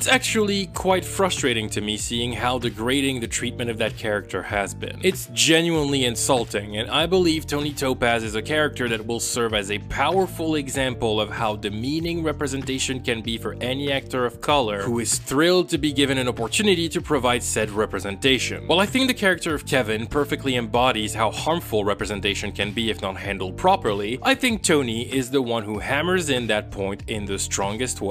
It's actually quite frustrating to me seeing how degrading the treatment of that character has been. It's genuinely insulting, and I believe Toni Topaz is a character that will serve as a powerful example of how demeaning representation can be for any actor of color who is thrilled to be given an opportunity to provide said representation. While I think the character of Kevin perfectly embodies how harmful representation can be if not handled properly, I think Toni is the one who hammers in that point in the strongest way.